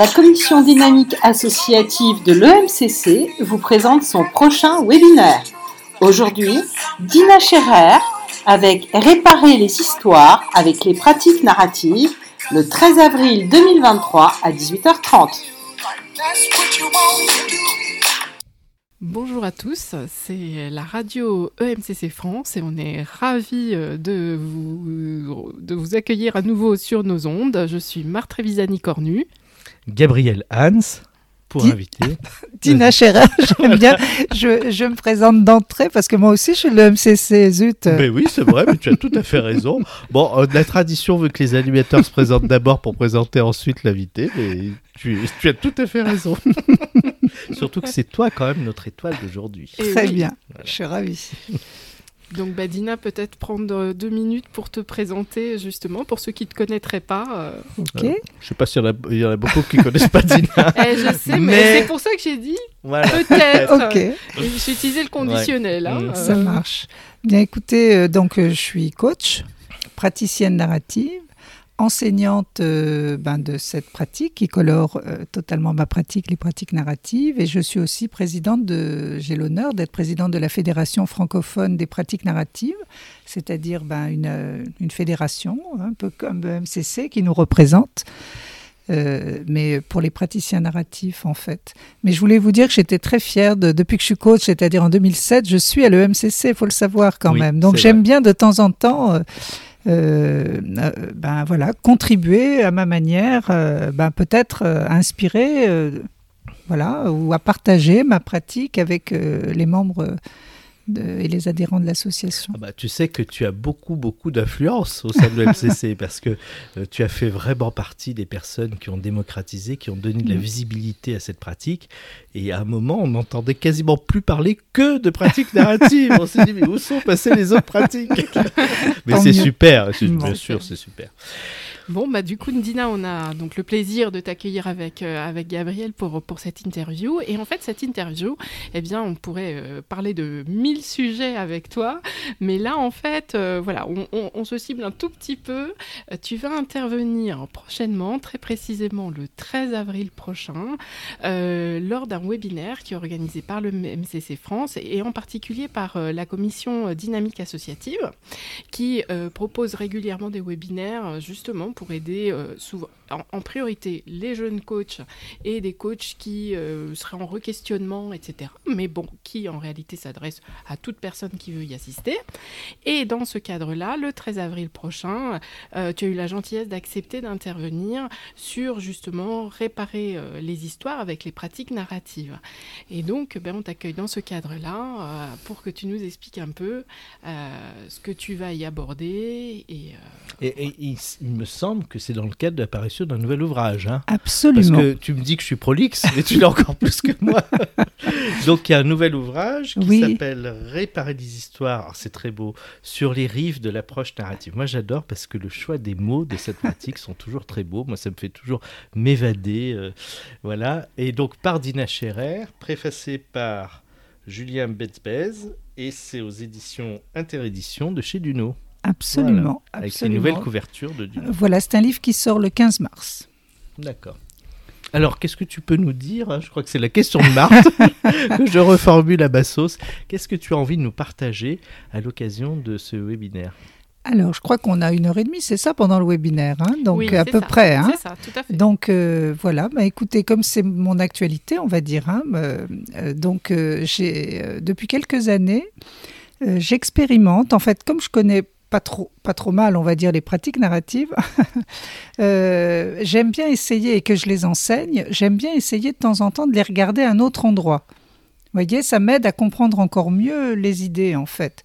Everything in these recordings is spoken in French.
la commission dynamique associative de l'EMCC vous présente son prochain webinaire. Aujourd'hui, Dina Scherer avec Réparer les histoires avec les pratiques narratives le 13 avril 2023 à 18h30. Bonjour à tous, c'est la radio EMCC France et on est ravis euh, de vous, de vous accueillir à nouveau sur nos ondes. Je suis Marthe Révisani Cornu. Gabriel Hans pour inviter. Tina Scherer, j'aime bien. Je, je, me présente d'entrée parce que moi aussi je suis le MCC, zut. Mais oui, c'est vrai, mais tu as tout à fait raison. Bon, euh, la tradition veut que les animateurs se présentent d'abord pour présenter ensuite l'invité, mais tu, tu, as tout à fait raison. Surtout que c'est toi quand même notre étoile d'aujourd'hui. Très bien, je suis ravie. Donc Badina, peut-être prendre deux minutes pour te présenter justement, pour ceux qui ne te connaîtraient pas. Euh. Ok. Euh, je ne sais pas s'il y, y, en a beaucoup qui ne connaissent pas Dina. eh, je sais, mais, c'est pour ça que j'ai dit voilà. peut-être. ok. J'ai utilisé le conditionnel. Ouais. Hein, mmh. Ça marche. Bien écoutez, donc je suis coach, praticienne narrative enseignante euh, ben, de cette pratique qui colore euh, totalement ma pratique, les pratiques narratives. Et je suis aussi présidente de, j'ai l'honneur d'être présidente de la Fédération francophone des pratiques narratives, c'est-à-dire ben, une, euh, une, fédération, un peu comme MCC, qui nous représente. mais pour les praticiens narratifs en fait. Mais je voulais vous dire que j'étais très fière de, depuis que je suis coach, c'est-à-dire en 2007, je suis à l'EMCC, il faut le savoir quand même. Donc j'aime bien de temps en temps euh, euh, ben voilà, contribuer à ma manière, euh, ben peut-être inspirer, voilà, ou à partager ma pratique avec les membres et les adhérents de l'association. Ah bah, tu sais que tu as beaucoup, beaucoup d'influence au sein de l'MCC parce que tu as fait vraiment partie des personnes qui ont démocratisé, qui ont donné de la mm. visibilité à cette pratique. Et à un moment, on n'entendait quasiment plus parler que de pratiques narratives. on s'est dit, mais où sont passées les autres pratiques? Mais c'est super, bien sûr, c'est super. Bon, bah du coup, Ndina, on a donc le plaisir de t'accueillir avec, euh, avec Gabriel pour, pour cette interview. Et en fait, cette interview, eh bien, on pourrait euh, parler de mille sujets avec toi. Mais là, en fait, euh, voilà, on, on, se cible un tout petit peu. tu vas intervenir prochainement, très précisément le 13 avril prochain, lors d'un webinaire qui est organisé par le MCC France et en particulier par la commission dynamique associative qui propose régulièrement des webinaires justement aider euh, souvent, en, priorité les jeunes coachs et des coachs qui euh, seraient en requestionnement, etc. Mais bon, qui en réalité s'adresse à toute personne qui veut y assister. Et dans ce cadre-là, le 13 avril prochain, euh, tu as eu la gentillesse d'accepter d'intervenir sur justement réparer les histoires avec les pratiques narratives. Et donc, ben, on t'accueille dans ce cadre-là pour que tu nous expliques un peu ce que tu vas y aborder. Et, il me semble que c'est dans le cadre de l'apparition d'un nouvel ouvrage. Hein Absolument. Parce que tu me dis que je suis prolixe, mais tu l'es encore plus que moi. Donc il y a un nouvel ouvrage qui s'appelle Réparer des histoires, c'est très beau, sur les rives de l'approche narrative. Moi j'adore parce que le choix des mots de cette pratique sont toujours très beaux. Moi ça me fait toujours m'évader. Euh, voilà. Et donc par Dina Scherer, préfacé par Julien Betzbez, et c'est aux éditions Interéditions de chez Duno. Absolument. Avec une nouvelle couverture de euh, Voilà, c'est un livre qui sort le 15 mars. D'accord. Alors, qu'est-ce que tu peux nous dire hein? Je crois que c'est la question de Marthe que je reformule à Bassos. Qu'est-ce que tu as envie de nous partager à l'occasion de ce webinaire? Alors, je crois qu'on a une heure et demie, c'est ça, pendant le webinaire, hein? Donc à peu près. Hein? C'est ça, tout à fait. Donc euh, voilà, bah, écoutez, comme c'est mon actualité, on va dire, hein, euh, donc j'ai depuis quelques années, j'expérimente. En fait, comme je connais pas trop, mal, on va dire, les pratiques narratives. Euh, j'aime bien essayer, et que je les enseigne, j'aime bien essayer de temps en temps de les regarder à un autre endroit. Vous voyez, ça m'aide à comprendre encore mieux les idées, en fait.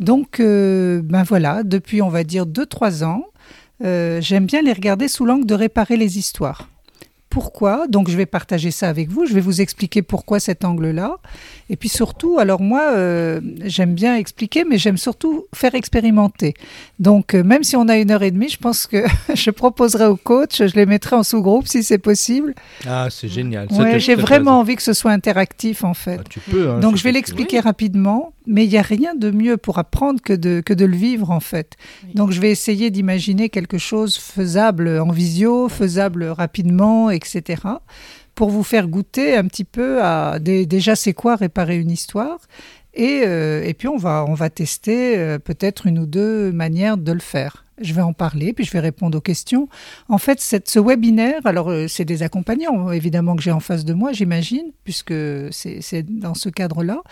Donc, euh, ben voilà, depuis, on va dire, 2-3 ans, euh, j'aime bien les regarder sous l'angle de réparer les histoires pourquoi. Donc je vais partager ça avec vous, je vais vous expliquer pourquoi cet angle-là. Et puis surtout, alors moi, euh, j'aime bien expliquer, mais j'aime surtout faire expérimenter. Donc euh, même si on a une heure et demie, je pense que je proposerai au coach, je les mettrai en sous-groupe si c'est possible. Ah, c'est génial. Ouais, J'ai vraiment envie que ce soit interactif en fait. Ah, tu peux. Hein, Donc je vais l'expliquer rapidement, mais il n'y a rien de mieux pour apprendre que de, que de le vivre en fait. Donc je vais essayer d'imaginer quelque chose faisable en visio, faisable rapidement, etc etc. Pour vous faire goûter un petit peu à déjà c'est quoi réparer une histoire. Et, euh, et puis on va, on va tester euh, peut-être une ou deux manières de le faire. Je vais en parler, puis je vais répondre aux questions. En fait, cette, ce webinaire, alors euh, c'est des accompagnants évidemment que j'ai en face de moi, j'imagine, puisque c'est dans ce cadre-là.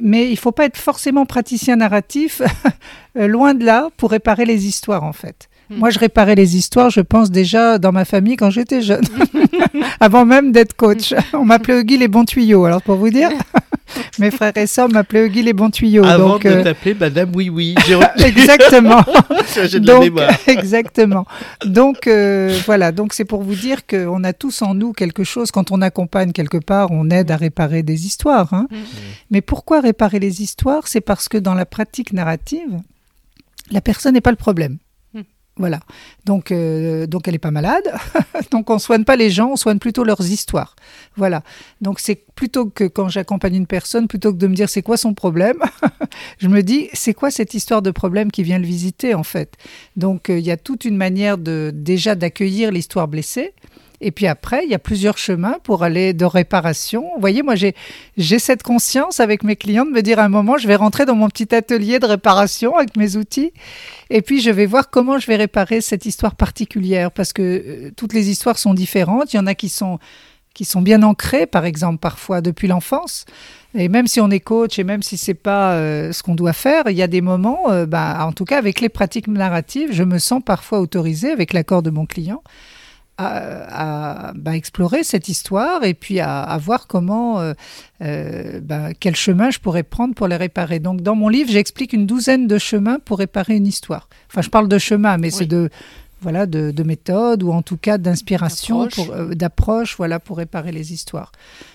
Mais il ne faut pas être forcément praticien narratif, loin de là, pour réparer les histoires en fait. Hmm. Moi, je réparais les histoires, je pense déjà dans ma famille quand j'étais jeune, avant même d'être coach. On m'appelait Guy les bons tuyaux, alors pour vous dire. Mes frères et sœurs m'appelaient Guy les bons tuyaux. Avant donc, de euh, t'appeler Madame Oui Oui. exactement. donc, exactement. Donc euh, voilà, donc c'est pour vous dire qu'on a tous en nous quelque chose. Quand on accompagne quelque part, on aide à réparer des histoires. Hein. Mais pourquoi réparer les histoires? C'est parce que dans la pratique narrative, la personne n'est pas le problème. Voilà. Donc, euh, donc elle n'est pas malade. donc on soigne pas les gens, on soigne plutôt leurs histoires. Voilà. Donc c'est plutôt que quand j'accompagne une personne, plutôt que de me dire c'est quoi son problème, je me dis c'est quoi cette histoire de problème qui vient le visiter en fait? Donc euh, il y a toute une manière de déjà d'accueillir l'histoire blessée. Et puis après, il y a plusieurs chemins pour aller de réparation. Vous voyez, moi, j'ai, cette conscience avec mes clients de me dire à un moment, je vais rentrer dans mon petit atelier de réparation avec mes outils. Et puis, je vais voir comment je vais réparer cette histoire particulière parce que euh, toutes les histoires sont différentes. Il y en a qui sont qui sont bien ancrées, par exemple, parfois depuis l'enfance. Et même si on est coach et même si c'est pas euh, ce qu'on doit faire, il y a des moments, euh, bah, en tout cas avec les pratiques narratives, je me sens parfois autorisée, avec l'accord de mon client, à, bah, explorer cette histoire et puis à, voir comment, euh, euh, bah, quel chemin je pourrais prendre pour les réparer. Donc dans mon livre, j'explique une douzaine de chemins pour réparer une histoire. Enfin, je parle de chemin, mais c'est de voilà de, méthodes ou en tout cas d'inspiration, euh, d'approche, voilà pour réparer les histoires.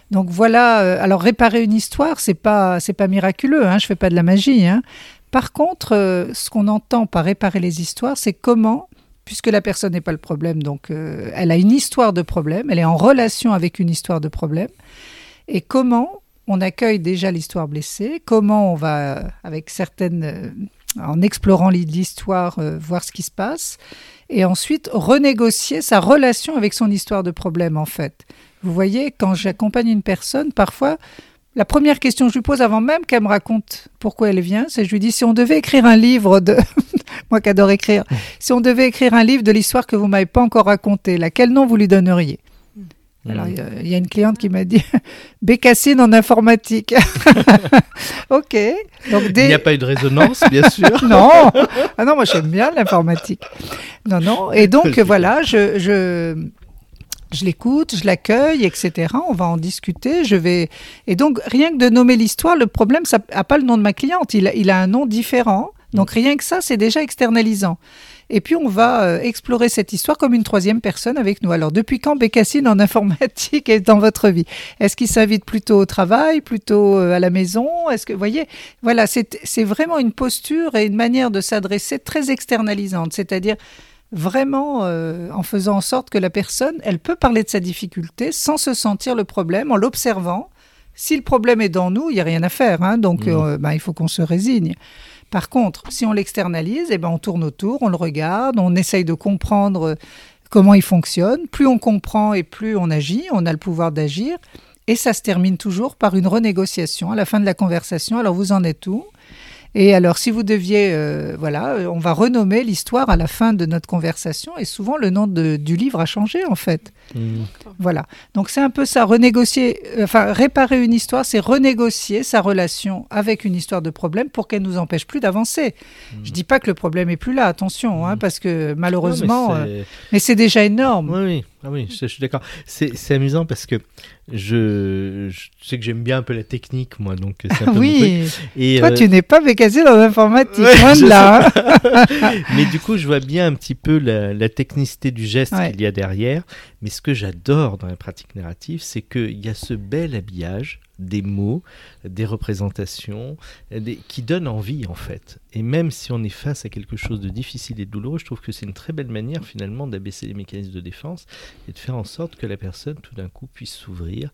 Donc voilà. alors réparer une histoire, c'est pas c'est pas miraculeux. Hein, je fais pas de la magie. Hein. Par contre, ce qu'on entend par réparer les histoires, c'est comment puisque la personne n'est pas le problème, donc euh, elle a une histoire de problème, elle est en relation avec une histoire de problème. Et comment on accueille déjà l'histoire blessée, comment on va, avec certaines, euh, en explorant l'histoire, euh, voir ce qui se passe, et ensuite renégocier sa relation avec son histoire de problème, en fait. Vous voyez, quand j'accompagne une personne, parfois, la première question que je lui pose avant même qu'elle me raconte pourquoi elle vient, c'est je lui dis si on devait écrire un livre de moi qui adore écrire, si on devait écrire un livre de l'histoire que vous m'avez pas encore racontée, laquelle nom vous lui donneriez? Hmm. alors, il y, a une cliente qui m'a dit Bécassine en informatique. ok. Donc, Il n'y a pas eu de résonance, bien sûr. non. Ah non, moi j'aime bien l'informatique. Non, non. Et donc, voilà, je, je, je l'écoute, je l'accueille, etc. On va en discuter. Je vais et donc rien que de nommer l'histoire, le problème ça n'a pas le nom de ma cliente. Il a un nom différent. Donc rien que ça, c'est déjà externalisant. Et puis on va euh, explorer cette histoire comme une troisième personne avec nous. Alors depuis quand Bécassine en informatique est dans votre vie? Est-ce qu'il s'invite plutôt au travail, plutôt euh, à la maison? Est-ce que vous voyez Voilà, c'est vraiment une posture et une manière de s'adresser très externalisante, c'est-à-dire vraiment euh, en faisant en sorte que la personne, elle peut parler de sa difficulté sans se sentir le problème, en l'observant. Si le problème est dans nous, il n'y a rien à faire, hein, donc mmh. euh, ben, il faut qu'on se résigne. Par contre, si on l'externalise, eh ben, on tourne autour, on le regarde, on essaye de comprendre euh, comment il fonctionne. Plus on comprend et plus on agit, on a le pouvoir d'agir. Et ça se termine toujours par une renégociation à la fin de la conversation. Alors vous en êtes où? Et alors, si vous deviez, euh, voilà, euh, on va renommer l'histoire à la fin de notre conversation, et souvent le nom du livre a changé en fait. Mmh. Voilà. Donc c'est un peu ça, renégocier, euh, enfin réparer une histoire, c'est renégocier sa relation avec une histoire de problème pour qu'elle nous empêche plus d'avancer. Je mmh. Je dis pas que le problème est plus là, attention, hein, mmh. parce que malheureusement, mais c'est déjà énorme. Oui, oui. Ah oui, je, suis d'accord. C'est amusant parce que je, sais que j'aime bien un peu la technique, moi, donc c'est un peu Oui. Et, Toi, tu n'es pas bécasé dans l'informatique, loin de là. Mais du coup, je vois bien un petit peu la, technicité du geste qu'il y a derrière. Mais ce que j'adore dans la pratique narrative, c'est qu'il y a ce bel habillage des mots, des représentations, qui donnent envie en fait. Et même si on est face à quelque chose de difficile et de douloureux, je trouve que c'est une très belle manière finalement d'abaisser les mécanismes de défense et de faire en sorte que la personne tout d'un coup puisse s'ouvrir,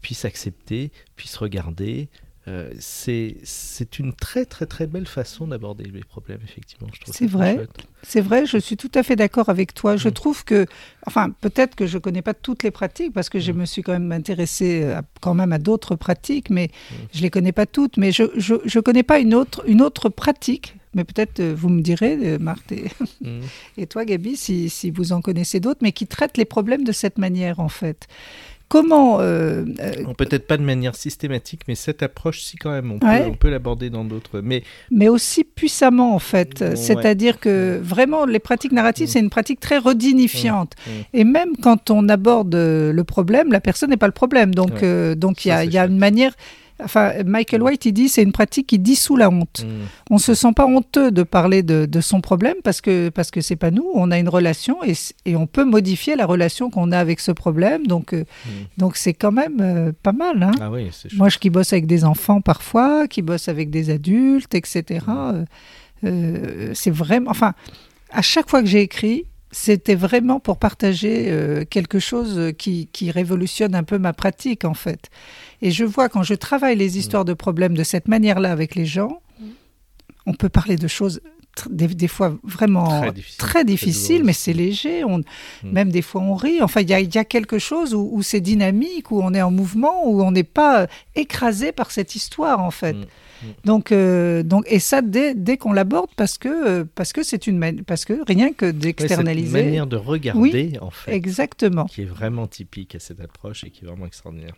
puisse accepter, puisse regarder, euh, c'est une très très très belle façon d'aborder les problèmes, effectivement. C'est vrai, C'est vrai, je suis tout à fait d'accord avec toi. Je mm. trouve que, enfin, peut-être que je ne connais pas toutes les pratiques parce que je mm. me suis quand même intéressée quand même à d'autres pratiques, mais mm. je ne les connais pas toutes. Mais je ne connais pas une autre, une autre pratique mais peut-être euh, vous me direz, euh, Marthe et, toi, Gabi, si, si, vous en connaissez d'autres, mais qui traitent les problèmes de cette manière, en fait. Comment euh, Peut-être pas de manière systématique, mais cette approche, si quand même, on peut, l'aborder dans d'autres. Mais... mais aussi puissamment, en fait. C'est-à-dire que vraiment, les pratiques narratives, c'est une pratique très redinifiante. Mm. Et même quand on aborde le problème, la personne n'est pas le problème. Donc, donc il y a, y a une manière Enfin, Michael White, il dit c'est une pratique qui dissout la honte. On mm. On se sent pas honteux de parler de, son problème parce que parce que c'est pas nous. On a une relation et, et on peut modifier la relation qu'on a avec ce problème. Donc euh, mm. donc c'est quand même euh, pas mal. Hein. Ah oui, Moi, je qui bosse avec des enfants parfois, qui bosse avec des adultes, etc. Mm. Euh, c'est vraiment. Enfin, à chaque fois que j'ai écrit, c'était vraiment pour partager quelque chose qui, qui, révolutionne un peu ma pratique en fait. Et je vois quand je travaille les histoires de problèmes de cette manière-là avec les gens, on peut parler de choses des, fois vraiment très difficiles, mais c'est léger. On, mm. Même des fois on rit. Enfin, il y, y a, quelque chose où, c'est dynamique, où on est en mouvement, où on n'est pas écrasé par cette histoire en fait. Mm. Mm. Donc, euh, donc, et ça dès, dès qu'on l'aborde parce que parce que c'est une parce que rien que d'externaliser. C'est une manière de regarder en fait. Exactement. Qui est vraiment typique à cette approche et qui est vraiment extraordinaire.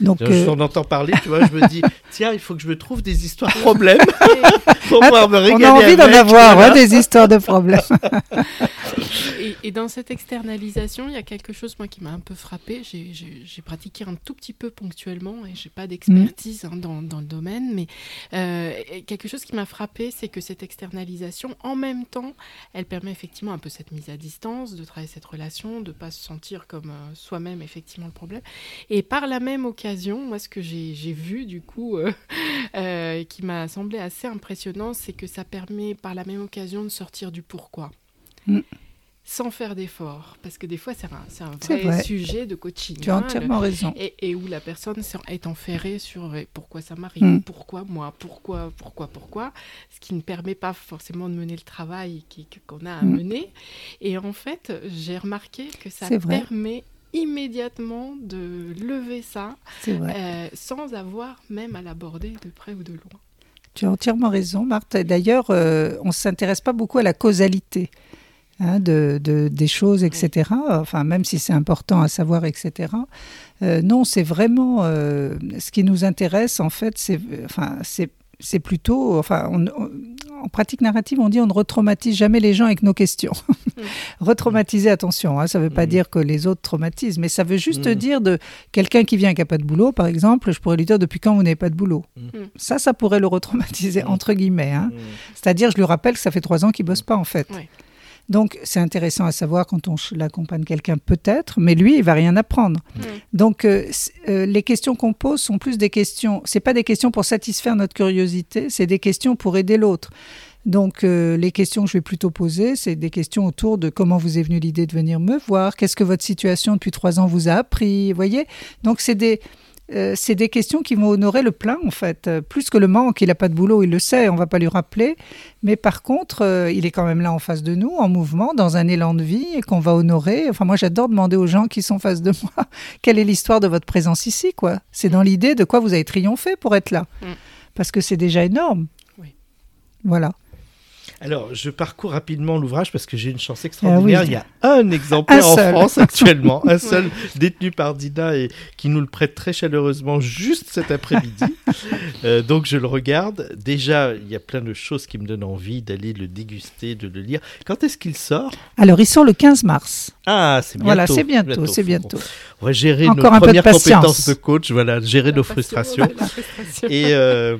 Donc, je, euh... entends parler, tu vois, je me dis, tiens, il faut que je me trouve des histoires de problèmes pour pouvoir me régaler. On a envie d'en avoir, hein, des histoires de problèmes. et, dans cette externalisation, il y a quelque chose, moi, qui m'a un peu frappé. J'ai pratiqué un tout petit peu ponctuellement et j'ai pas d'expertise hein, dans, dans, le domaine, mais euh, quelque chose qui m'a frappé, c'est que cette externalisation, en même temps, elle permet effectivement un peu cette mise à distance, de travailler cette relation, de pas se sentir comme euh, soi-même effectivement le problème. Et par la même occasion, moi, ce que j'ai vu, du coup, euh, euh, qui m'a semblé assez impressionnant, c'est que ça permet, par la même occasion, de sortir du pourquoi. Mm. Sans faire d'effort, parce que des fois c'est un, un vrai, sujet de coaching. Tu as hein, entièrement raison. Et, où la personne est enferrée sur pourquoi ça m'arrive, mm. pourquoi moi, pourquoi, pourquoi, pourquoi, ce qui ne permet pas forcément de mener le travail qu'on a à mm. mener. Et en fait, j'ai remarqué que ça permet immédiatement de lever ça euh, sans avoir même à l'aborder de près ou de loin. Tu as entièrement raison, Marthe. D'ailleurs, euh, on ne s'intéresse pas beaucoup à la causalité. Hein, de, des choses, etc. Enfin, même si c'est important à savoir, etc. Euh, non, c'est vraiment ce qui nous intéresse, en fait, c'est enfin, c'est plutôt, enfin, en pratique narrative, on dit on ne retraumatise jamais les gens avec nos questions. Mm. Retraumatiser, attention, hein, ça ne veut pas mm. dire que les autres traumatisent, mais ça veut juste mm. dire de quelqu'un qui vient qui n'a pas de boulot, par exemple, je pourrais lui dire depuis quand vous n'avez pas de boulot? Ça, ça pourrait le retraumatiser, entre guillemets. Hein. C'est-à-dire, je lui rappelle que ça fait trois ans qu'il bosse pas, en fait. Donc, c'est intéressant à savoir quand on l'accompagne quelqu'un, peut-être, mais lui, il va rien apprendre. Mm. Donc, euh, euh, les questions qu'on pose sont plus des questions. C'est pas des questions pour satisfaire notre curiosité, c'est des questions pour aider l'autre. Donc, euh, les questions que je vais plutôt poser, c'est des questions autour de comment vous est venue l'idée de venir me voir, qu'est-ce que votre situation depuis trois ans vous a appris, vous voyez? Donc, c'est des euh, c'est des questions qui vont honorer le plein, en fait. Euh, plus que le manque, il n'a pas de boulot, il le sait, on va pas lui rappeler. Mais par contre, euh, il est quand même là en face de nous, en mouvement, dans un élan de vie, et qu'on va honorer. Enfin, moi, j'adore demander aux gens qui sont face de moi, quelle est l'histoire de votre présence ici, quoi. C'est dans l'idée de quoi vous avez triomphé pour être là. Mm. Parce que c'est déjà énorme. Oui. Voilà. Alors, je parcours rapidement l'ouvrage parce que j'ai une chance extraordinaire. Ah Il y a un exemplaire en France actuellement, un seul détenu par Dina et qui nous le prête très chaleureusement juste cet après-midi. Euh, donc, je le regarde. Déjà, il y a plein de choses qui me donnent envie d'aller le déguster, de le lire. Quand est-ce qu'il sort? Alors, il sort le 15 mars. Ah, c'est bientôt. Voilà, c'est bientôt, c'est bientôt. On va gérer nos premières compétences de coach, voilà, gérer nos frustrations. Et euh,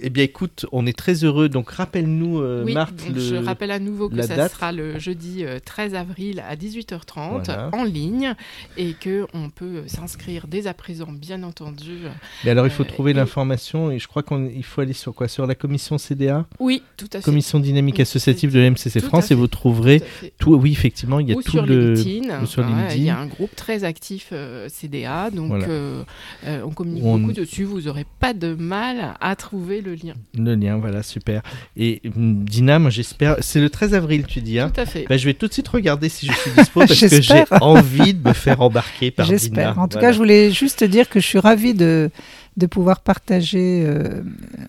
eh bien, écoute, on est très heureux. Donc, rappelle-nous, euh, Marthe, je rappelle à nouveau que ça sera le jeudi 13 euh, avril à 18h30 en ligne et que on peut s'inscrire dès à présent, bien entendu. Mais alors, il faut euh, trouver l'information et je crois qu'il faut aller sur quoi? Sur la commission CDA Oui, tout à fait. Commission dynamique associative de l'MCC France et vous trouverez tout, Oui, effectivement, il y a tout sur le. LinkedIn, sur LinkedIn. il y a un groupe très actif euh, CDA, donc on communique beaucoup dessus. Vous n'aurez pas de mal à trouver le lien. Le lien, voilà, super. Et hum, Dina, moi j'espère. C'est le 13 avril, tu dis. Hein tout à fait. Bah, je vais tout de suite regarder si je suis dispo parce que j'ai envie de me faire embarquer par Dina. J'espère. En tout cas, je voulais juste dire que je suis ravie de, de pouvoir partager euh,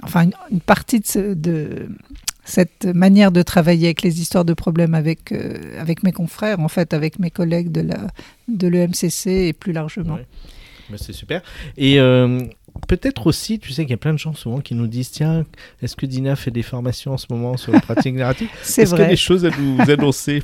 enfin, une, partie de, de, cette manière de travailler avec les histoires de problèmes avec, euh, avec mes confrères, en fait, avec mes collègues de l'EMCC de et plus largement. Bah, c'est super. Et euh, peut-être aussi, tu sais qu'il y a plein de gens souvent qui nous disent tiens, est-ce que Dina fait des formations en ce moment sur la pratique narrative C'est vrai. Est-ce qu'il y a des choses à nous annoncer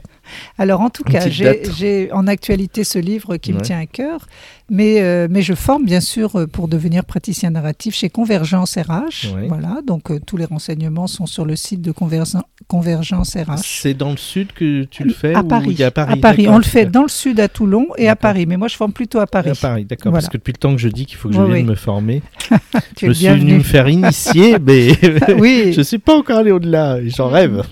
Alors en tout cas, j'ai en actualité ce livre qui me tient à cœur, mais, euh, mais je forme bien sûr euh, pour devenir praticien narratif chez Convergence RH. Voilà, donc euh, tous les renseignements sont sur le site de Convergence RH. C'est dans le sud que tu le fais À Paris. à Paris, à Paris. On le fait dans le sud à Toulon et à Paris, mais moi je forme plutôt à Paris. À Paris, d'accord. Parce que depuis le temps que je dis qu'il faut que je vienne me former, je suis venu me faire initier, mais oui. je ne suis pas encore allé au-delà. J'en rêve.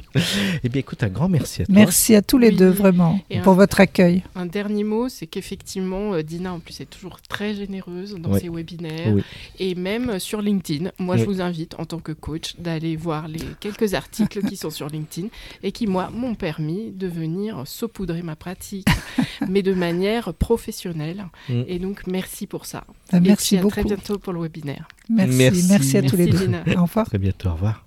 Eh bien, écoute, un grand merci à toi. Merci à tous les deux, vraiment, pour votre accueil. Un dernier mot, c'est qu'effectivement, Dina, en plus, est toujours très généreuse dans ses webinaires et même sur LinkedIn. Moi, je vous invite en tant que coach d'aller voir les quelques articles qui sont sur LinkedIn et qui, moi, m'ont permis de venir saupoudrer ma pratique, mais de manière professionnelle. Mm. Et donc, merci pour ça. Bah, merci beaucoup. À très bientôt pour le webinaire. Merci, merci, à tous les deux. Au revoir. Très bientôt, au revoir.